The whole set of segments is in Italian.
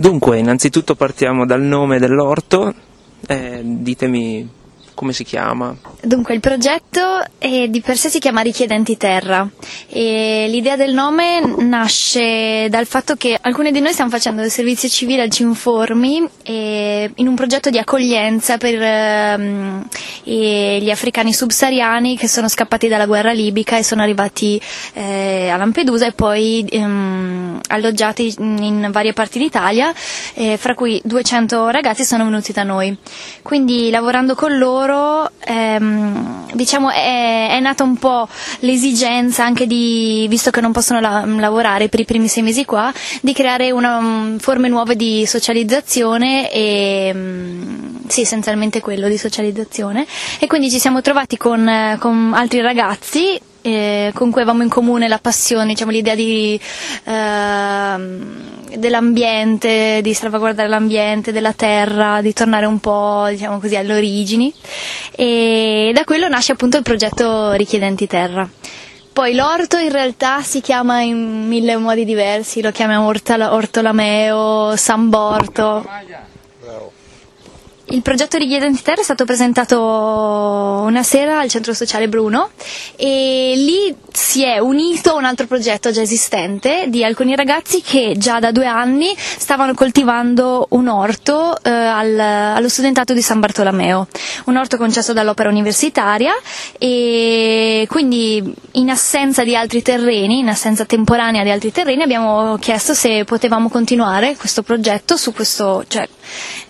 Dunque, innanzitutto partiamo dal nome dell'orto, eh, ditemi come si chiama? Dunque, il progetto eh, di per sé si chiama Richiedenti Terra e l'idea del nome nasce dal fatto che alcuni di noi stiamo facendo del servizio civile al Cinformi e in un progetto di accoglienza per ehm, gli africani subsahariani che sono scappati dalla guerra libica e sono arrivati eh, a Lampedusa e poi ehm, alloggiati in varie parti d'Italia, eh, fra cui 200 ragazzi sono venuti da noi. Quindi lavorando con loro loro ehm, diciamo è, è, nata un po' l'esigenza anche di, visto che non possono la, lavorare per i primi sei mesi qua, di creare una, um, forme nuove di socializzazione e um, sì, essenzialmente quello di socializzazione. E quindi ci siamo trovati con, con altri ragazzi eh, con cui avevamo in comune la passione, diciamo, l'idea di, eh, dell'ambiente, di salvaguardare l'ambiente, della terra, di tornare un po' diciamo così, alle origini e da quello nasce appunto il progetto Richiedenti Terra. Poi l'orto in realtà si chiama in mille modi diversi, lo chiamiamo ortolameo, samborto. Il progetto di Guida Identitaria è stato presentato una sera al centro sociale Bruno e lì si è unito un altro progetto già esistente di alcuni ragazzi che già da due anni stavano coltivando un orto eh, al, allo studentato di San Bartolomeo, un orto concesso dall'opera universitaria e quindi in assenza di altri terreni, in assenza temporanea di altri terreni abbiamo chiesto se potevamo continuare questo progetto su questo, cioè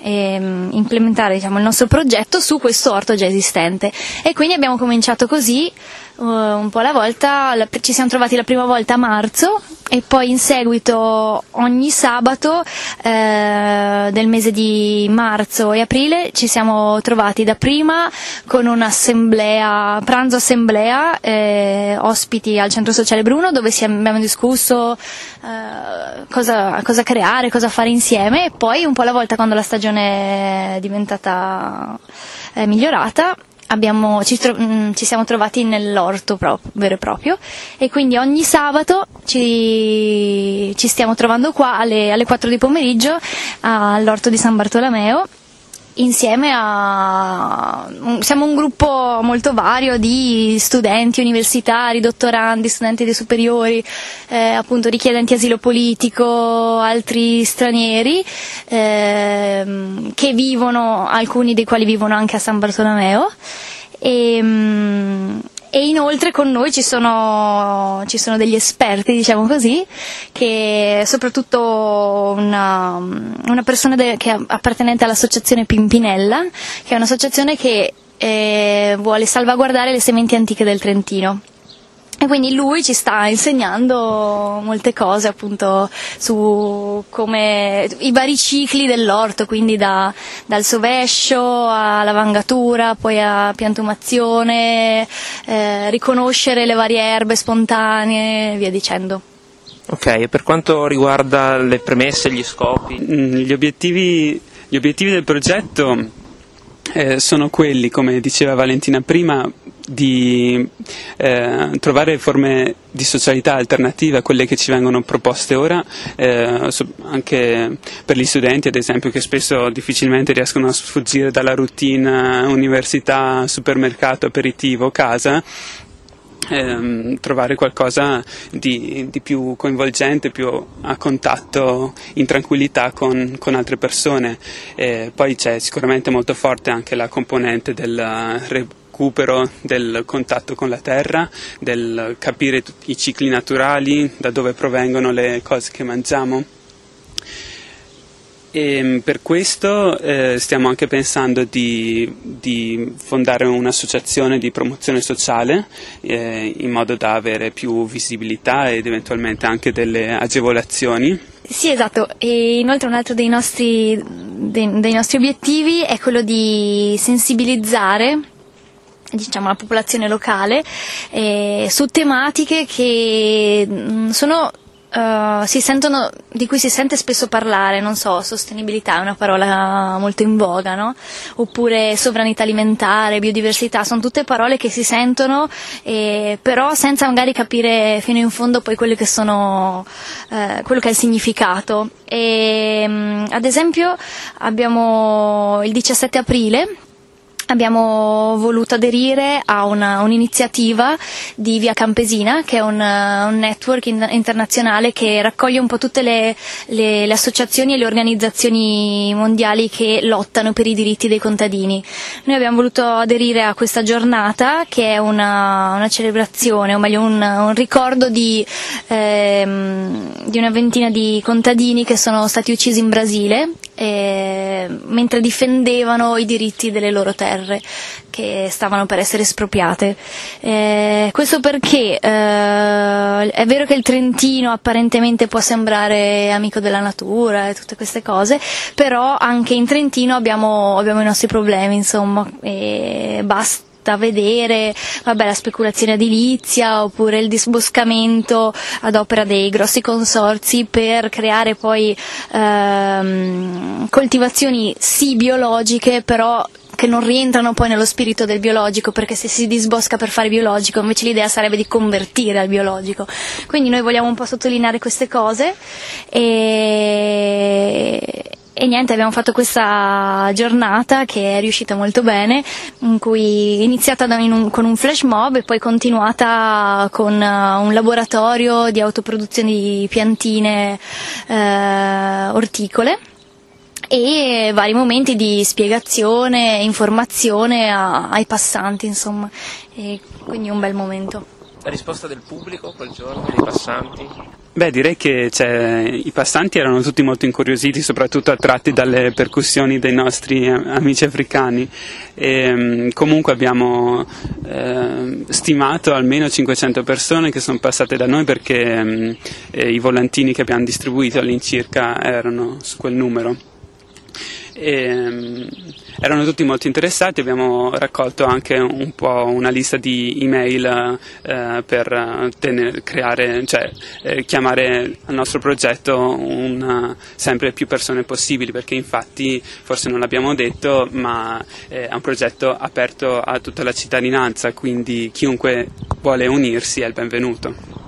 ehm, implementare diciamo, il nostro progetto su questo orto già esistente. E quindi abbiamo cominciato così uh, un po' alla volta, ci siamo trovati la prima volta a marzo e poi in seguito ogni sabato eh, del mese di marzo e aprile ci siamo trovati dapprima con un'assemblea, pranzo assemblea, eh, ospiti al centro sociale Bruno dove abbiamo discusso eh, cosa, cosa, creare, cosa fare insieme. E poi un po' alla volta quando la stagione è diventata eh, migliorata abbiamo, ci, tro- mm, ci, siamo trovati nell'orto proprio, vero e proprio. E quindi ogni sabato ci, ci stiamo trovando qua alle, alle 4 di pomeriggio all'orto di San Bartolomeo insieme a... siamo un gruppo molto vario di studenti universitari, dottorandi, studenti dei superiori, eh, appunto richiedenti asilo politico, altri stranieri, eh, che vivono, alcuni dei quali vivono anche a San Bartolomeo. E, e inoltre con noi ci sono, ci sono, degli esperti, diciamo così, che soprattutto una, una persona de, che è appartenente all'associazione Pimpinella, che è un'associazione che eh, vuole salvaguardare le sementi antiche del Trentino. E quindi lui ci sta insegnando molte cose appunto su come i vari cicli dell'orto, quindi da, dal sovescio alla vangatura, poi a piantumazione, eh, riconoscere le varie erbe spontanee e via dicendo. Ok, per quanto riguarda le premesse, gli scopi? Mm, gli obiettivi, gli obiettivi del progetto eh, sono quelli, come diceva Valentina prima, di eh, trovare forme di socialità alternative a quelle che ci vengono proposte ora, eh, anche per gli studenti ad esempio che spesso difficilmente riescono a sfuggire dalla routine università, supermercato, aperitivo, casa ehm, trovare qualcosa di, di, più coinvolgente, più a contatto in tranquillità con, con altre persone. Eh, poi c'è sicuramente molto forte anche la componente del recupero del contatto con la terra, del capire i cicli naturali, da dove provengono le cose che mangiamo. E mm, per questo eh, stiamo anche pensando di, di, fondare un'associazione di promozione sociale eh, in modo da avere più visibilità ed eventualmente anche delle agevolazioni. Sì, esatto, e inoltre un altro dei nostri, dei, dei nostri obiettivi è quello di sensibilizzare diciamo, la popolazione locale eh, su tematiche che mm, sono uh, sentono, di cui si sente spesso parlare, non so, sostenibilità è una parola molto in voga, no? Oppure sovranità alimentare, biodiversità, sono tutte parole che si sentono, eh, però senza magari capire fino in fondo poi quello che sono, eh, quello che è il significato. E, um, ad esempio abbiamo il 17 aprile abbiamo voluto aderire a una, un'iniziativa di Via Campesina, che è un, un network in, internazionale che raccoglie un po' tutte le, le, le, associazioni e le organizzazioni mondiali che lottano per i diritti dei contadini. Noi abbiamo voluto aderire a questa giornata, che è una, una celebrazione, o meglio un, un ricordo di, ehm, di, una ventina di contadini che sono stati uccisi in Brasile eh, mentre difendevano i diritti delle loro terre che stavano per essere espropriate. Eh, questo perché eh, è vero che il Trentino apparentemente può sembrare amico della natura e tutte queste cose, però anche in Trentino abbiamo, abbiamo i nostri problemi, insomma, e basta vedere vabbè, la speculazione edilizia oppure il disboscamento ad opera dei grossi consorzi per creare poi ehm, coltivazioni sì biologiche però che non rientrano poi nello spirito del biologico, perché se si disbosca per fare biologico, invece l'idea sarebbe di convertire al biologico. Quindi noi vogliamo un po' sottolineare queste cose e, e niente, abbiamo fatto questa giornata che è riuscita molto bene, in cui iniziata un, con un flash mob e poi continuata con uh, un laboratorio di autoproduzione di piantine uh, orticole e vari momenti di spiegazione, informazione a, ai passanti, insomma, e quindi un bel momento. La risposta del pubblico quel giorno, dei passanti? Beh, direi che cioè, i passanti erano tutti molto incuriositi, soprattutto attratti dalle percussioni dei nostri amici africani. E, mm, comunque abbiamo eh, stimato almeno 500 persone che sono passate da noi perché mm, eh, i volantini che abbiamo distribuito all'incirca erano su quel numero. E, um, erano tutti molto interessati, abbiamo raccolto anche un po' una lista di email eh, per tenere, creare, cioè, eh, chiamare al nostro progetto una, sempre più persone possibili, perché infatti forse non l'abbiamo detto, ma eh, è un progetto aperto a tutta la cittadinanza, quindi chiunque vuole unirsi è il benvenuto.